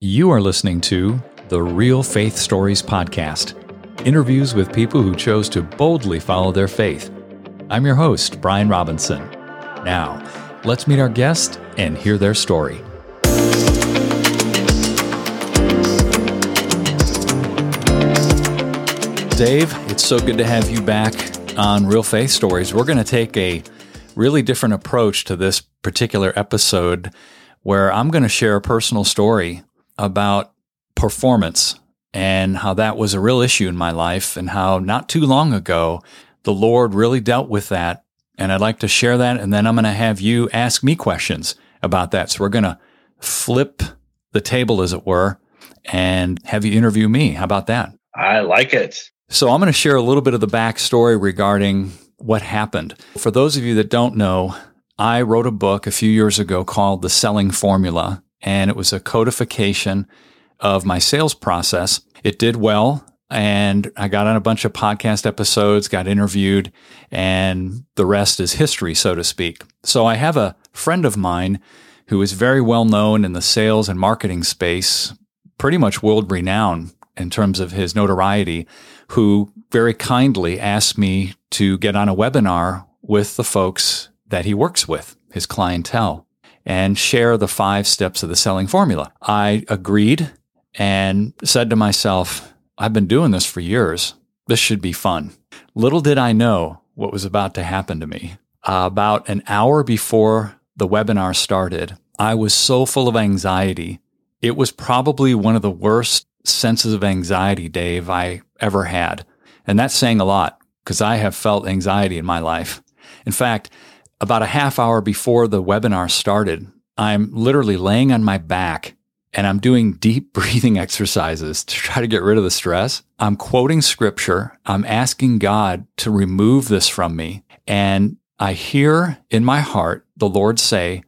You are listening to the Real Faith Stories Podcast interviews with people who chose to boldly follow their faith. I'm your host, Brian Robinson. Now, let's meet our guest and hear their story. Dave, it's so good to have you back on Real Faith Stories. We're going to take a really different approach to this particular episode where I'm going to share a personal story about performance and how that was a real issue in my life and how not too long ago the Lord really dealt with that. And I'd like to share that. And then I'm going to have you ask me questions about that. So we're going to flip the table, as it were, and have you interview me. How about that? I like it. So I'm going to share a little bit of the backstory regarding what happened. For those of you that don't know, I wrote a book a few years ago called The Selling Formula, and it was a codification of my sales process. It did well. And I got on a bunch of podcast episodes, got interviewed, and the rest is history, so to speak. So I have a friend of mine who is very well known in the sales and marketing space, pretty much world renowned in terms of his notoriety, who very kindly asked me to get on a webinar with the folks that he works with, his clientele, and share the five steps of the selling formula. I agreed and said to myself, I've been doing this for years. This should be fun. Little did I know what was about to happen to me. Uh, about an hour before the webinar started, I was so full of anxiety. It was probably one of the worst senses of anxiety, Dave, I ever had. And that's saying a lot because I have felt anxiety in my life. In fact, about a half hour before the webinar started, I'm literally laying on my back and I'm doing deep breathing exercises to try to get rid of the stress. I'm quoting scripture. I'm asking God to remove this from me. And I hear in my heart the Lord say,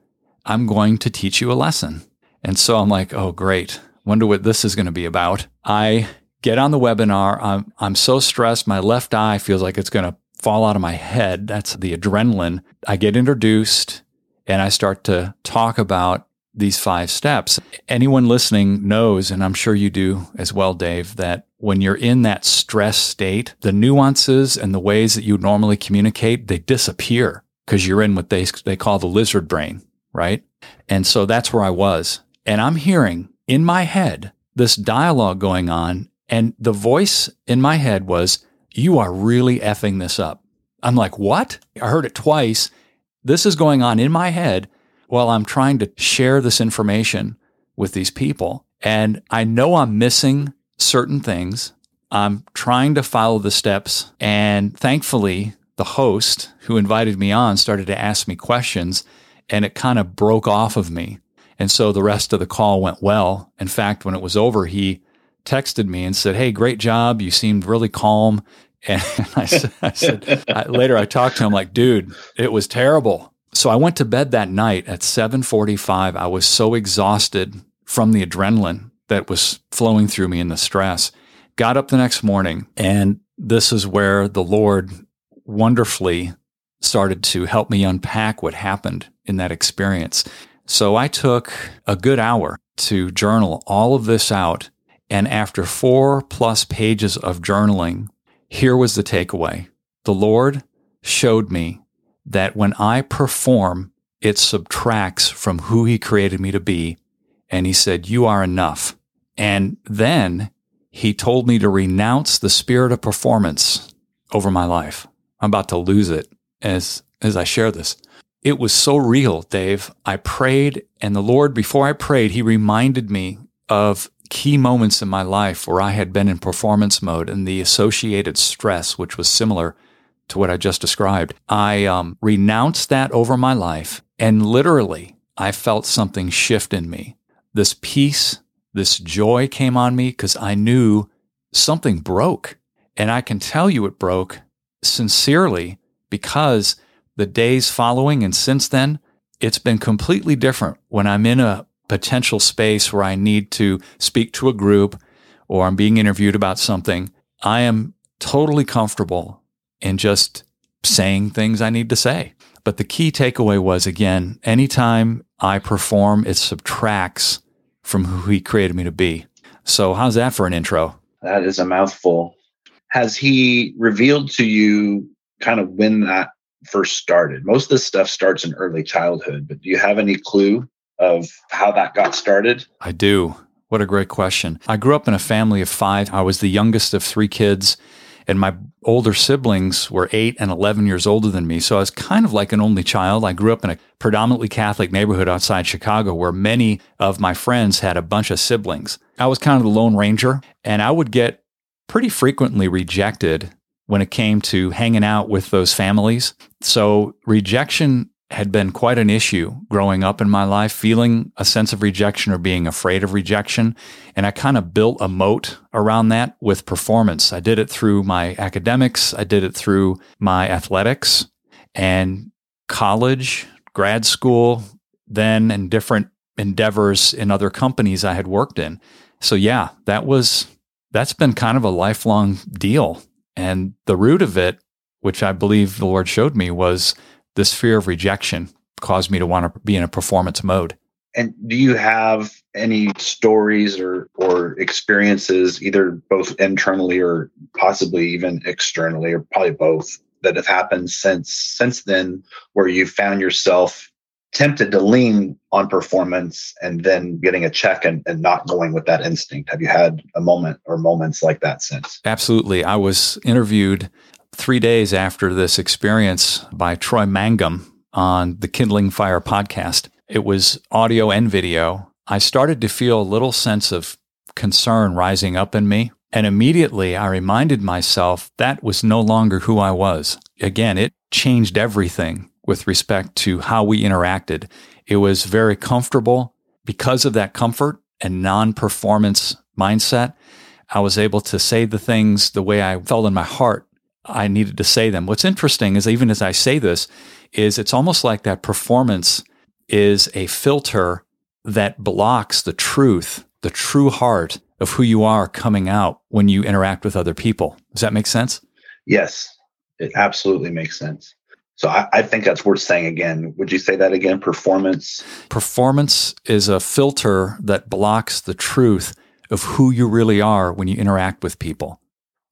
I'm going to teach you a lesson. And so I'm like, oh, great. Wonder what this is going to be about. I get on the webinar. I'm, I'm so stressed. My left eye feels like it's going to fall out of my head. That's the adrenaline. I get introduced and I start to talk about these five steps. Anyone listening knows, and I'm sure you do as well, Dave, that when you're in that stress state, the nuances and the ways that you normally communicate, they disappear because you're in what they, they call the lizard brain, right? And so that's where I was. And I'm hearing in my head this dialogue going on. And the voice in my head was, You are really effing this up. I'm like, What? I heard it twice. This is going on in my head while I'm trying to share this information with these people. And I know I'm missing certain things. I'm trying to follow the steps. And thankfully, the host who invited me on started to ask me questions and it kind of broke off of me. And so the rest of the call went well. In fact, when it was over, he texted me and said, Hey, great job. You seemed really calm. And I said, I said I, later I talked to him like, dude, it was terrible. So I went to bed that night at 7:45. I was so exhausted from the adrenaline that was flowing through me and the stress. Got up the next morning and this is where the Lord wonderfully started to help me unpack what happened in that experience. So I took a good hour to journal all of this out. And after four plus pages of journaling, here was the takeaway. The Lord showed me that when I perform, it subtracts from who he created me to be. And he said, you are enough. And then he told me to renounce the spirit of performance over my life. I'm about to lose it as, as I share this. It was so real, Dave. I prayed and the Lord, before I prayed, he reminded me of key moments in my life where I had been in performance mode and the associated stress, which was similar to what I just described. I um, renounced that over my life, and literally, I felt something shift in me. This peace, this joy came on me because I knew something broke. And I can tell you it broke sincerely because the days following and since then, it's been completely different when I'm in a potential space where I need to speak to a group or I'm being interviewed about something. I am totally comfortable in just saying things I need to say. But the key takeaway was again, anytime I perform, it subtracts from who he created me to be. So, how's that for an intro? That is a mouthful. Has he revealed to you kind of when that first started? Most of this stuff starts in early childhood, but do you have any clue of how that got started? I do. What a great question. I grew up in a family of five. I was the youngest of three kids, and my older siblings were eight and 11 years older than me. So I was kind of like an only child. I grew up in a predominantly Catholic neighborhood outside Chicago where many of my friends had a bunch of siblings. I was kind of the Lone Ranger, and I would get pretty frequently rejected when it came to hanging out with those families. So rejection had been quite an issue growing up in my life, feeling a sense of rejection or being afraid of rejection. And I kind of built a moat around that with performance. I did it through my academics, I did it through my athletics and college, grad school, then and different endeavors in other companies I had worked in. So yeah, that was that's been kind of a lifelong deal. And the root of it, which I believe the Lord showed me, was this fear of rejection caused me to want to be in a performance mode. And do you have any stories or or experiences, either both internally or possibly even externally, or probably both, that have happened since since then, where you found yourself tempted to lean on performance and then getting a check and, and not going with that instinct? Have you had a moment or moments like that since? Absolutely. I was interviewed three days after this experience by Troy Mangum on the Kindling Fire podcast. It was audio and video. I started to feel a little sense of concern rising up in me. And immediately I reminded myself that was no longer who I was. Again, it changed everything with respect to how we interacted. It was very comfortable because of that comfort and non performance mindset. I was able to say the things the way I felt in my heart I needed to say them. What's interesting is even as I say this, is it's almost like that performance is a filter that blocks the truth, the true heart of who you are coming out when you interact with other people. Does that make sense? Yes, it absolutely makes sense. So I, I, think that's worth saying again. Would you say that again? Performance? Performance is a filter that blocks the truth of who you really are when you interact with people.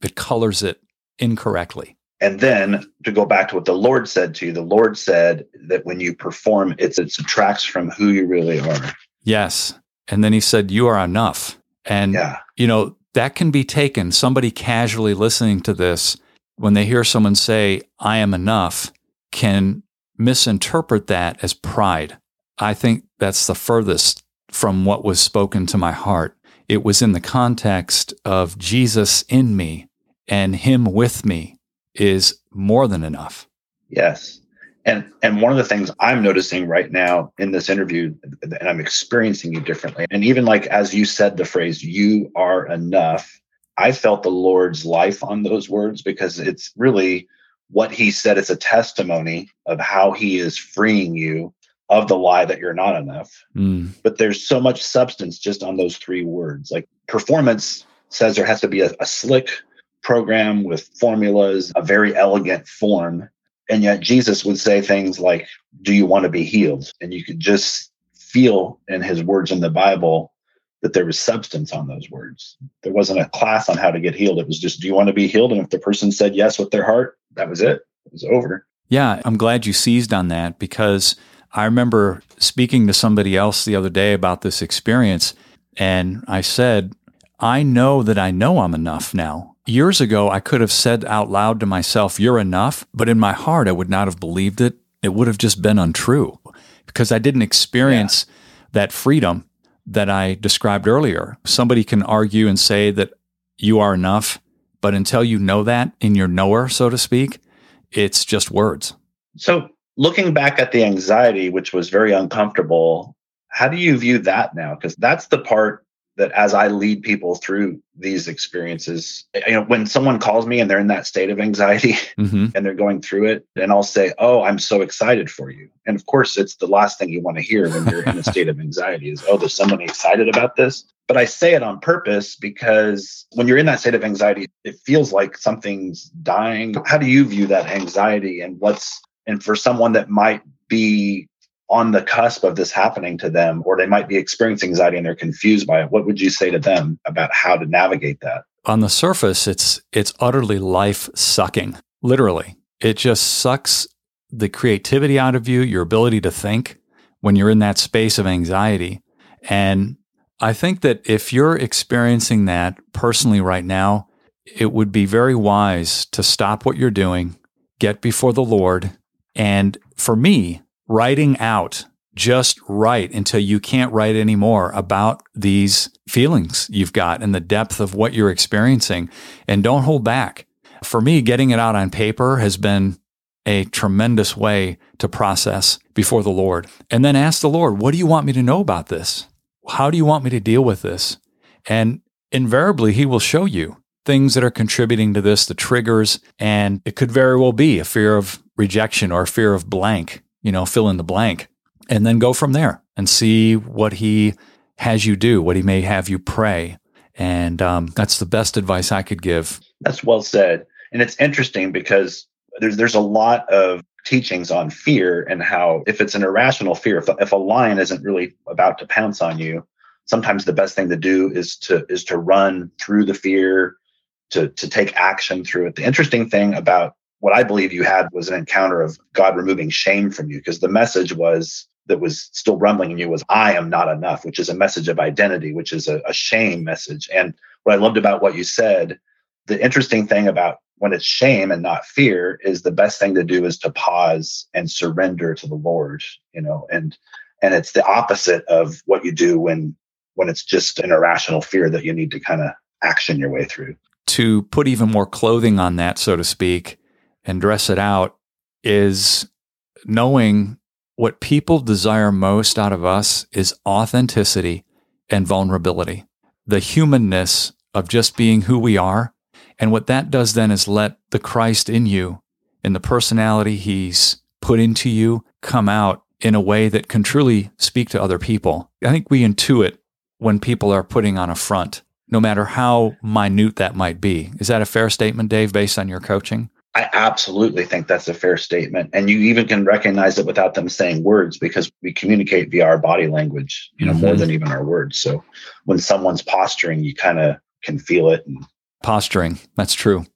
It colors it incorrectly. And then to go back to what the Lord said to you, the Lord said that when you perform, it, it subtracts from who you really are. Yes. And then he said, You are enough. And, yeah. you know, that can be taken, somebody casually listening to this, when they hear someone say, I am enough, can misinterpret that as pride. I think that's the furthest from what was spoken to my heart. It was in the context of Jesus in me and Him with me is more than enough. Yes. And and one of the things I'm noticing right now in this interview, and I'm experiencing you differently, and even like as you said the phrase, you are enough, I felt the Lord's life on those words because it's really what he said is a testimony of how he is freeing you of the lie that you're not enough. Mm. But there's so much substance just on those three words. Like performance says there has to be a, a slick program with formulas, a very elegant form. And yet Jesus would say things like, Do you want to be healed? And you could just feel in his words in the Bible that there was substance on those words. There wasn't a class on how to get healed. It was just, do you want to be healed? And if the person said yes with their heart, that was it. It was over. Yeah, I'm glad you seized on that because I remember speaking to somebody else the other day about this experience. And I said, I know that I know I'm enough now. Years ago, I could have said out loud to myself, You're enough. But in my heart, I would not have believed it. It would have just been untrue because I didn't experience yeah. that freedom that I described earlier. Somebody can argue and say that you are enough, but until you know that in your knower, so to speak, it's just words. So, looking back at the anxiety, which was very uncomfortable, how do you view that now? Because that's the part that as I lead people through these experiences, you know, when someone calls me and they're in that state of anxiety mm-hmm. and they're going through it, and I'll say, Oh, I'm so excited for you. And of course, it's the last thing you want to hear when you're in a state of anxiety is, Oh, there's someone excited about this. But I say it on purpose because when you're in that state of anxiety, it feels like something's dying. How do you view that anxiety and what's, and for someone that might be on the cusp of this happening to them, or they might be experiencing anxiety and they're confused by it, what would you say to them about how to navigate that? On the surface, it's it's utterly life sucking. Literally. It just sucks the creativity out of you, your ability to think when you're in that space of anxiety. And I think that if you're experiencing that personally right now, it would be very wise to stop what you're doing, get before the Lord. And for me, writing out, just write until you can't write anymore about these feelings you've got and the depth of what you're experiencing. And don't hold back. For me, getting it out on paper has been a tremendous way to process before the Lord. And then ask the Lord, what do you want me to know about this? How do you want me to deal with this? And invariably, He will show you things that are contributing to this, the triggers, and it could very well be a fear of rejection or a fear of blank, you know, fill in the blank, and then go from there and see what he has you do, what he may have you pray. And um, that's the best advice I could give. That's well said. And it's interesting because there's there's a lot of teachings on fear and how if it's an irrational fear, if, if a lion isn't really about to pounce on you, sometimes the best thing to do is to is to run through the fear, to to take action through it. The interesting thing about what I believe you had was an encounter of God removing shame from you because the message was that was still rumbling in you was I am not enough, which is a message of identity, which is a, a shame message. And what I loved about what you said, the interesting thing about when it's shame and not fear is the best thing to do is to pause and surrender to the Lord, you know, and and it's the opposite of what you do when when it's just an irrational fear that you need to kind of action your way through to put even more clothing on that, so to speak, and dress it out is knowing what people desire most out of us is authenticity and vulnerability, the humanness of just being who we are. And what that does then is let the Christ in you and the personality he's put into you come out in a way that can truly speak to other people. I think we intuit when people are putting on a front no matter how minute that might be. Is that a fair statement, Dave, based on your coaching? I absolutely think that's a fair statement. And you even can recognize it without them saying words because we communicate via our body language, you know, mm-hmm. more than even our words. So when someone's posturing, you kind of can feel it. And, posturing, that's true.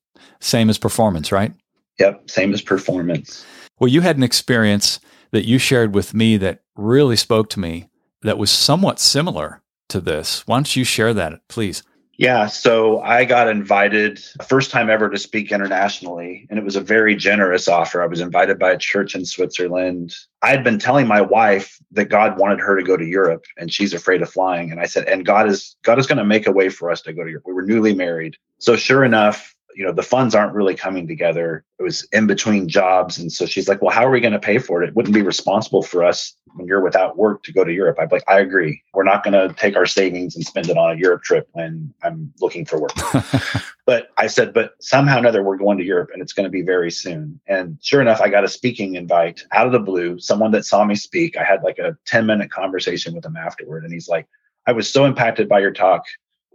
Same as performance, right? Yep, same as performance. Well, you had an experience that you shared with me that really spoke to me that was somewhat similar to this. Why don't you share that, please? Yeah, so I got invited first time ever to speak internationally, and it was a very generous offer. I was invited by a church in Switzerland. I had been telling my wife that God wanted her to go to Europe, and she's afraid of flying. And I said, "And God is God is going to make a way for us to go to Europe." We were newly married, so sure enough, you know the funds aren't really coming together. It was in between jobs. And so she's like well how are we going to pay for it? It wouldn't be responsible for us when you're without work to go to europe. I'm like i agree. We're not going to take our savings and spend it on a europe trip when i'm looking for work. But i said but somehow or another we're going to europe and it's going to be very soon. And sure enough i got a speaking invite out of the blue. Someone that saw me speak i had like a 10 minute conversation with him afterward. And he's like i was so impacted by your talk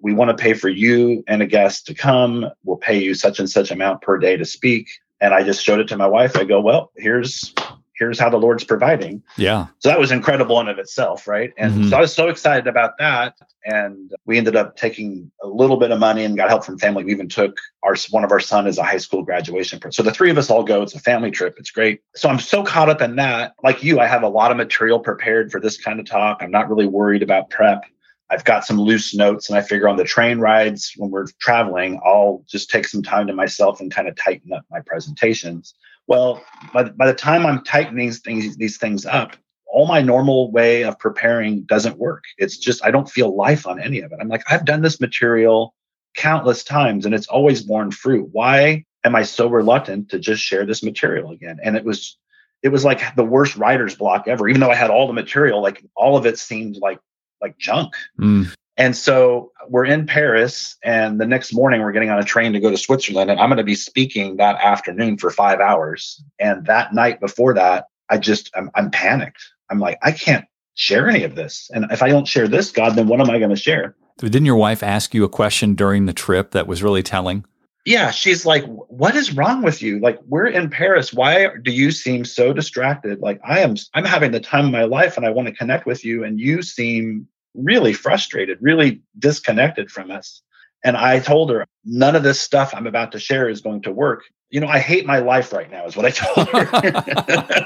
we want to pay for you and a guest to come. We'll pay you such and such amount per day to speak. And I just showed it to my wife. I go, well, here's here's how the Lord's providing. Yeah. So that was incredible in of itself, right? And mm-hmm. so I was so excited about that. And we ended up taking a little bit of money and got help from family. We even took our one of our son as a high school graduation. So the three of us all go. It's a family trip. It's great. So I'm so caught up in that. Like you, I have a lot of material prepared for this kind of talk. I'm not really worried about prep. I've got some loose notes, and I figure on the train rides when we're traveling, I'll just take some time to myself and kind of tighten up my presentations. Well, by the, by the time I'm tightening these things, these things up, all my normal way of preparing doesn't work. It's just I don't feel life on any of it. I'm like I've done this material countless times, and it's always borne fruit. Why am I so reluctant to just share this material again? And it was it was like the worst writer's block ever. Even though I had all the material, like all of it seemed like like junk. Mm. And so we're in Paris, and the next morning we're getting on a train to go to Switzerland, and I'm going to be speaking that afternoon for five hours. And that night before that, I just I'm, I'm panicked. I'm like, I can't share any of this, and if I don't share this, God, then what am I going to share? Didn't your wife ask you a question during the trip that was really telling? Yeah, she's like, what is wrong with you? Like, we're in Paris. Why do you seem so distracted? Like, I am, I'm having the time of my life and I want to connect with you. And you seem really frustrated, really disconnected from us. And I told her, none of this stuff I'm about to share is going to work. You know, I hate my life right now, is what I told her.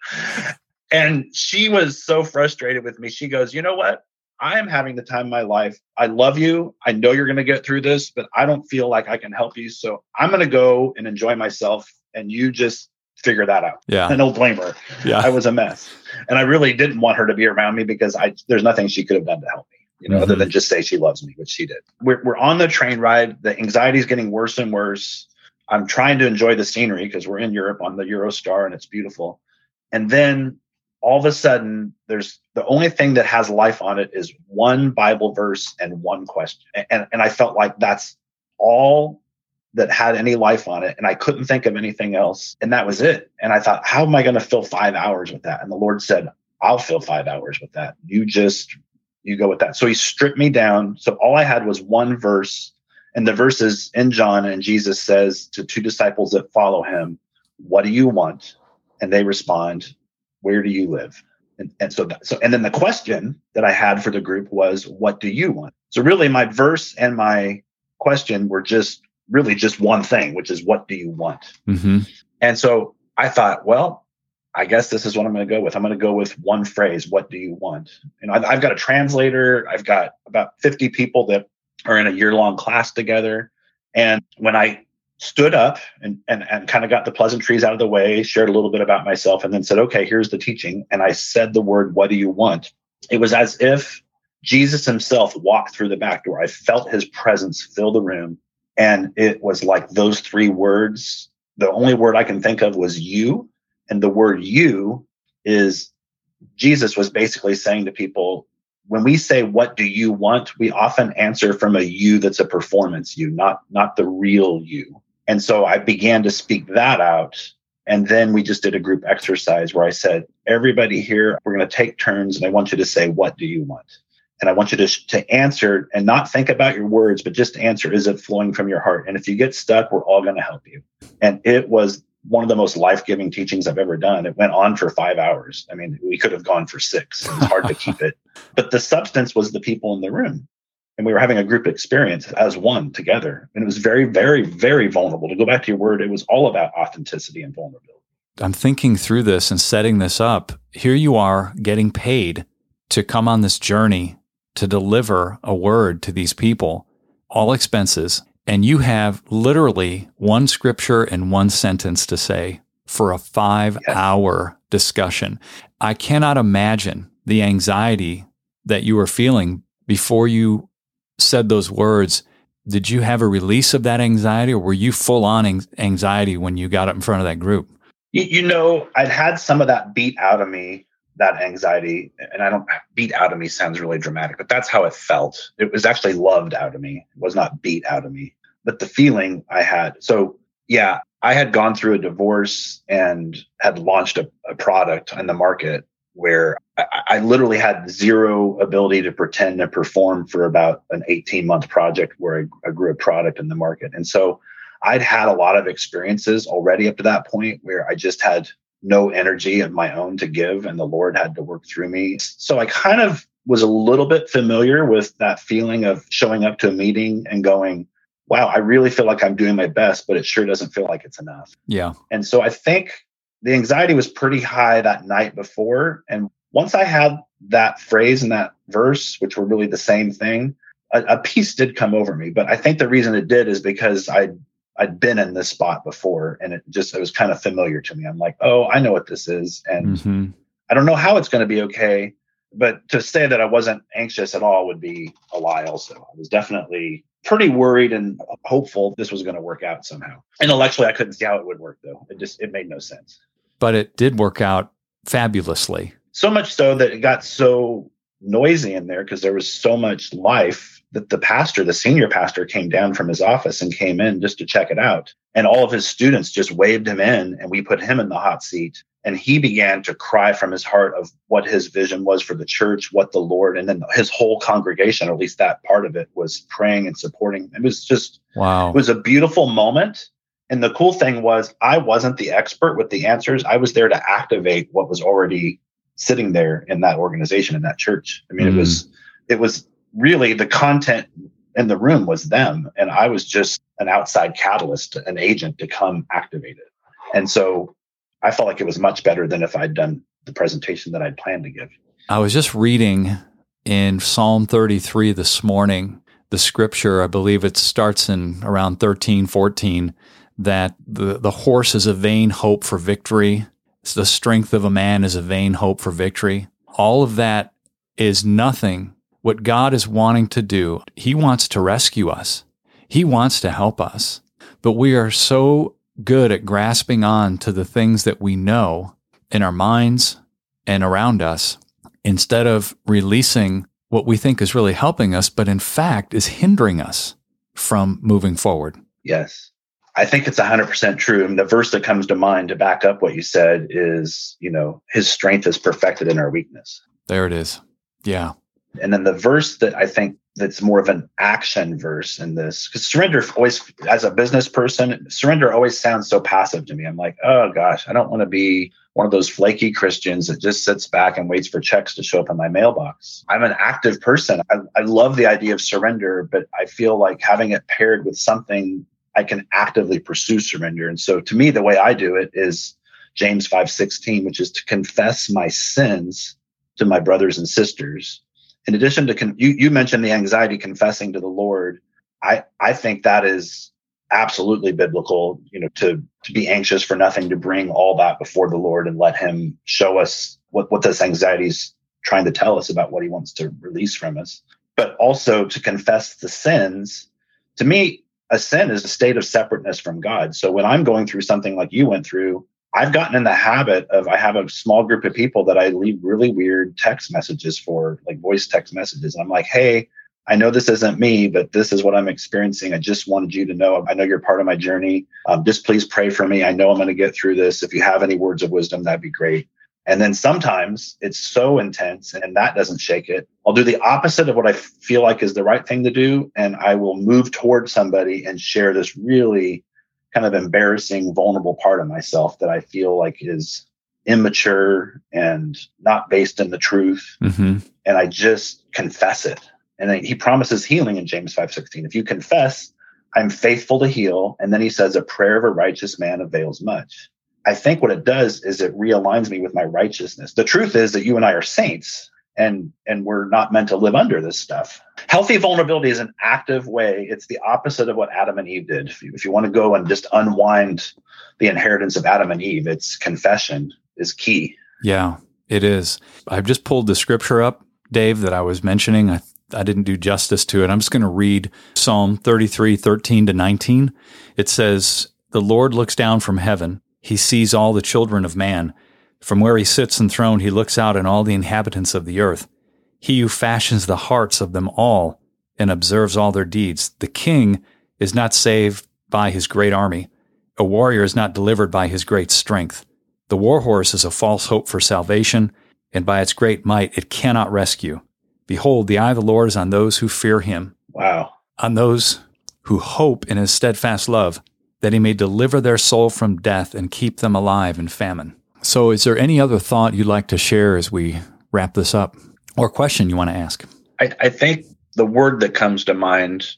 and she was so frustrated with me. She goes, You know what? I am having the time of my life. I love you. I know you're going to get through this, but I don't feel like I can help you. So I'm going to go and enjoy myself. And you just figure that out. Yeah. And don't blame her. Yeah. I was a mess. And I really didn't want her to be around me because I there's nothing she could have done to help me, you know, mm-hmm. other than just say she loves me, which she did. We're, we're on the train ride. The anxiety is getting worse and worse. I'm trying to enjoy the scenery because we're in Europe on the Eurostar and it's beautiful. And then all of a sudden there's the only thing that has life on it is one bible verse and one question. And, and i felt like that's all that had any life on it and i couldn't think of anything else and that was it. And i thought how am i going to fill five hours with that? And the lord said i'll fill five hours with that. You just you go with that. So he stripped me down. So all i had was one verse and the verses in john and jesus says to two disciples that follow him what do you want? And they respond where do you live? And, and so, that, so, and then the question that I had for the group was, what do you want? So really my verse and my question were just really just one thing, which is what do you want? Mm-hmm. And so I thought, well, I guess this is what I'm going to go with. I'm going to go with one phrase. What do you want? And I've, I've got a translator. I've got about 50 people that are in a year long class together. And when I stood up and, and, and kind of got the pleasantries out of the way, shared a little bit about myself, and then said, okay, here's the teaching. And I said the word, what do you want? It was as if Jesus himself walked through the back door. I felt his presence fill the room. And it was like those three words. The only word I can think of was you. And the word you is Jesus was basically saying to people, when we say what do you want we often answer from a you that's a performance you not not the real you and so I began to speak that out. And then we just did a group exercise where I said, everybody here, we're going to take turns and I want you to say, what do you want? And I want you to, to answer and not think about your words, but just answer, is it flowing from your heart? And if you get stuck, we're all going to help you. And it was one of the most life-giving teachings I've ever done. It went on for five hours. I mean, we could have gone for six. It was hard to keep it. But the substance was the people in the room and we were having a group experience as one together. And it was very, very, very vulnerable. To go back to your word, it was all about authenticity and vulnerability. I'm thinking through this and setting this up. Here you are getting paid to come on this journey to deliver a word to these people, all expenses. And you have literally one scripture and one sentence to say for a five yes. hour discussion. I cannot imagine the anxiety that you were feeling before you said those words, did you have a release of that anxiety or were you full on anxiety when you got up in front of that group? You, you know, I'd had some of that beat out of me, that anxiety. And I don't beat out of me sounds really dramatic, but that's how it felt. It was actually loved out of me, it was not beat out of me. But the feeling I had. So, yeah, I had gone through a divorce and had launched a, a product in the market where I, I, literally had zero ability to pretend and perform for about an 18 month project where I, I, grew a product in the market. And so I'd had a lot of experiences already up to that point where I just had no energy of my own to give and the Lord had to work through me. So I kind of was a little bit familiar with that feeling of showing up to a meeting and going, wow, I really feel like I'm doing my best, but it sure doesn't feel like it's enough. Yeah. And so I think the anxiety was pretty high that night before. And once I had that phrase and that verse, which were really the same thing, a, a peace did come over me. But I think the reason it did is because I I'd been in this spot before and it just it was kind of familiar to me. I'm like, oh, I know what this is. And mm-hmm. I don't know how it's going to be okay. But to say that I wasn't anxious at all would be a lie also. I was definitely pretty worried and hopeful this was going to work out somehow. Intellectually, I couldn't see how it would work though. It just it made no sense but it did work out fabulously. So much so that it got so noisy in there because there was so much life that the pastor, the senior pastor, came down from his office and came in just to check it out. and all of his students just waved him in and we put him in the hot seat and he began to cry from his heart of what his vision was for the church what the lord and then his whole congregation or at least that part of it was praying and supporting it was just wow it was a beautiful moment and the cool thing was i wasn't the expert with the answers i was there to activate what was already sitting there in that organization in that church i mean mm. it was it was really the content in the room was them and i was just an outside catalyst an agent to come activate it and so I felt like it was much better than if I'd done the presentation that I'd planned to give. I was just reading in Psalm 33 this morning, the scripture, I believe it starts in around 13, 14, that the, the horse is a vain hope for victory. The strength of a man is a vain hope for victory. All of that is nothing. What God is wanting to do, He wants to rescue us. He wants to help us. But we are so good at grasping on to the things that we know in our minds and around us instead of releasing what we think is really helping us, but in fact is hindering us from moving forward. Yes. I think it's 100% true. And the verse that comes to mind to back up what you said is, you know, his strength is perfected in our weakness. There it is. Yeah. And then the verse that I think that's more of an action verse in this because surrender always as a business person surrender always sounds so passive to me i'm like oh gosh i don't want to be one of those flaky christians that just sits back and waits for checks to show up in my mailbox i'm an active person I, I love the idea of surrender but i feel like having it paired with something i can actively pursue surrender and so to me the way i do it is james 5.16 which is to confess my sins to my brothers and sisters in addition to con- you, you mentioned the anxiety confessing to the Lord. I I think that is absolutely biblical. You know, to to be anxious for nothing, to bring all that before the Lord and let Him show us what what this anxiety is trying to tell us about what He wants to release from us. But also to confess the sins. To me, a sin is a state of separateness from God. So when I'm going through something like you went through, I've gotten in the habit of I have a small group of people that I leave really weird text messages for, like voice text messages. And I'm like, hey, I know this isn't me, but this is what I'm experiencing. I just wanted you to know. I know you're part of my journey. Um, just please pray for me. I know I'm going to get through this. If you have any words of wisdom, that'd be great. And then sometimes it's so intense and that doesn't shake it. I'll do the opposite of what I feel like is the right thing to do. And I will move towards somebody and share this really kind of embarrassing, vulnerable part of myself that I feel like is immature and not based in the truth. Mm-hmm. And I just confess it. And he promises healing in James 5:16. If you confess, I'm faithful to heal. And then he says, a prayer of a righteous man avails much. I think what it does is it realigns me with my righteousness. The truth is that you and I are saints and and we're not meant to live under this stuff. Healthy vulnerability is an active way. It's the opposite of what adam and eve did. If you, if you want to go and just unwind the inheritance of adam and eve it's confession is key. Yeah it is. I've just pulled the scripture up dave that i was mentioning. I, I didn't do justice to it. I'm just going to read psalm 33 13 to 19 it says the lord looks down from heaven he sees all the children of man from where he sits enthroned, he looks out on all the inhabitants of the earth. He who fashions the hearts of them all and observes all their deeds. The king is not saved by his great army. A warrior is not delivered by his great strength. The war horse is a false hope for salvation, and by its great might it cannot rescue. Behold, the eye of the Lord is on those who fear him. Wow. On those who hope in his steadfast love, that he may deliver their soul from death and keep them alive in famine. So, is there any other thought you'd like to share as we wrap this up, or question you want to ask? I, I think the word that comes to mind,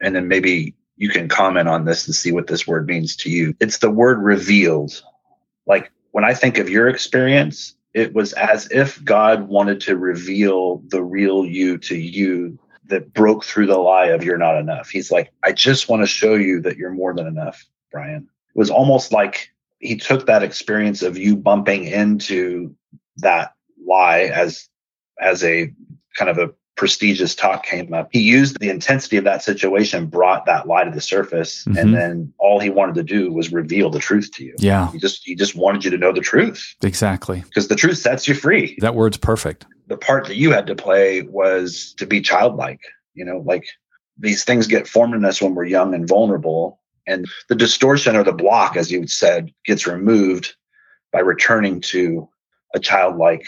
and then maybe you can comment on this and see what this word means to you. It's the word revealed. Like when I think of your experience, it was as if God wanted to reveal the real you to you that broke through the lie of you're not enough. He's like, I just want to show you that you're more than enough, Brian. It was almost like he took that experience of you bumping into that lie as as a kind of a prestigious talk came up. He used the intensity of that situation, brought that lie to the surface, mm-hmm. and then all he wanted to do was reveal the truth to you. Yeah. He just he just wanted you to know the truth. Exactly. Because the truth sets you free. That word's perfect. The part that you had to play was to be childlike. You know, like these things get formed in us when we're young and vulnerable And the distortion or the block, as you said, gets removed by returning to a childlike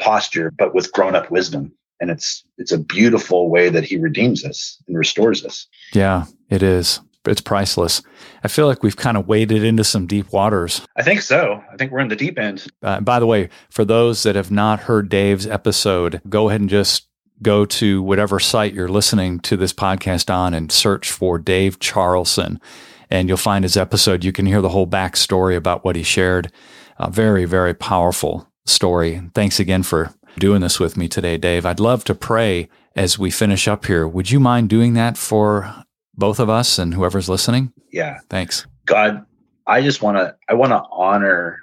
posture, but with grown up wisdom. And it's it's a beautiful way that he redeems us and restores us. Yeah, it is. It's priceless. I feel like we've kind of waded into some deep waters. I think so. I think we're in the deep end. Uh, by the way, for those that have not heard Dave's episode, go ahead and just go to whatever site you're listening to this podcast on and search for Dave Charlson, and you'll find his episode. You can hear the whole backstory about what he shared. A very, very powerful story. Thanks again for doing this with me today, Dave. I'd love to pray as we finish up here. Would you mind doing that for both of us and whoever's listening? Yeah. Thanks. God, I just want to I want to honor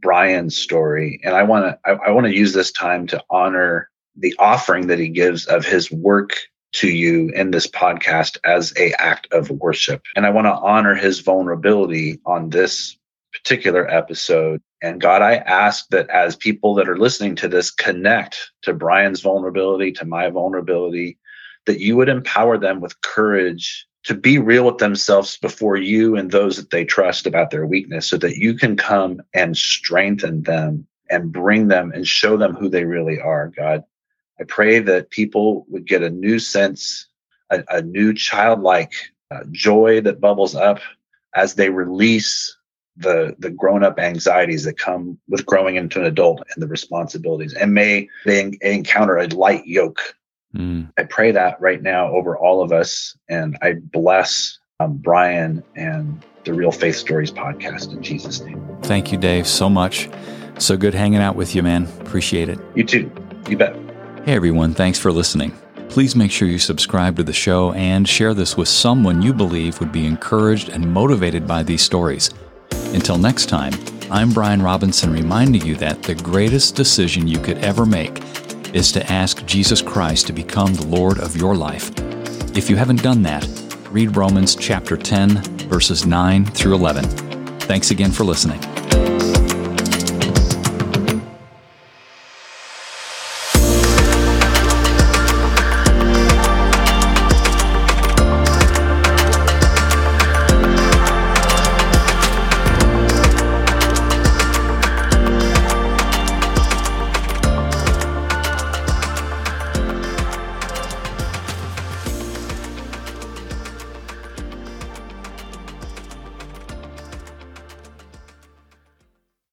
Brian's story and I want to I, I want to use this time to honor the offering that he gives of his work to you in this podcast as a act of worship. And I want to honor his vulnerability on this particular episode. And God, I ask that as people that are listening to this connect to Brian's vulnerability, to my vulnerability, that you would empower them with courage to be real with themselves before you and those that they trust about their weakness so that you can come and strengthen them and bring them and show them who they really are, God. I pray that people would get a new sense, a, a new childlike uh, joy that bubbles up as they release the the grown up anxieties that come with growing into an adult and the responsibilities. And may they en- encounter a light yoke. Mm. i pray that right now over all of us and i bless um, brian and the real faith stories podcast in jesus name. Thank you dave so much. So good hanging out with you man. Appreciate it. You too. You bet. Hey everyone. Thanks for listening. Please make sure you subscribe to the show and share this with someone you believe would be encouraged and motivated by these stories until next time, I'm Brian Robinson reminding you that the greatest decision you could ever make is to ask Jesus Christ to become the Lord of your life. If you haven't done that, read Romans chapter 10, verses 9 through 11. Thanks again for listening.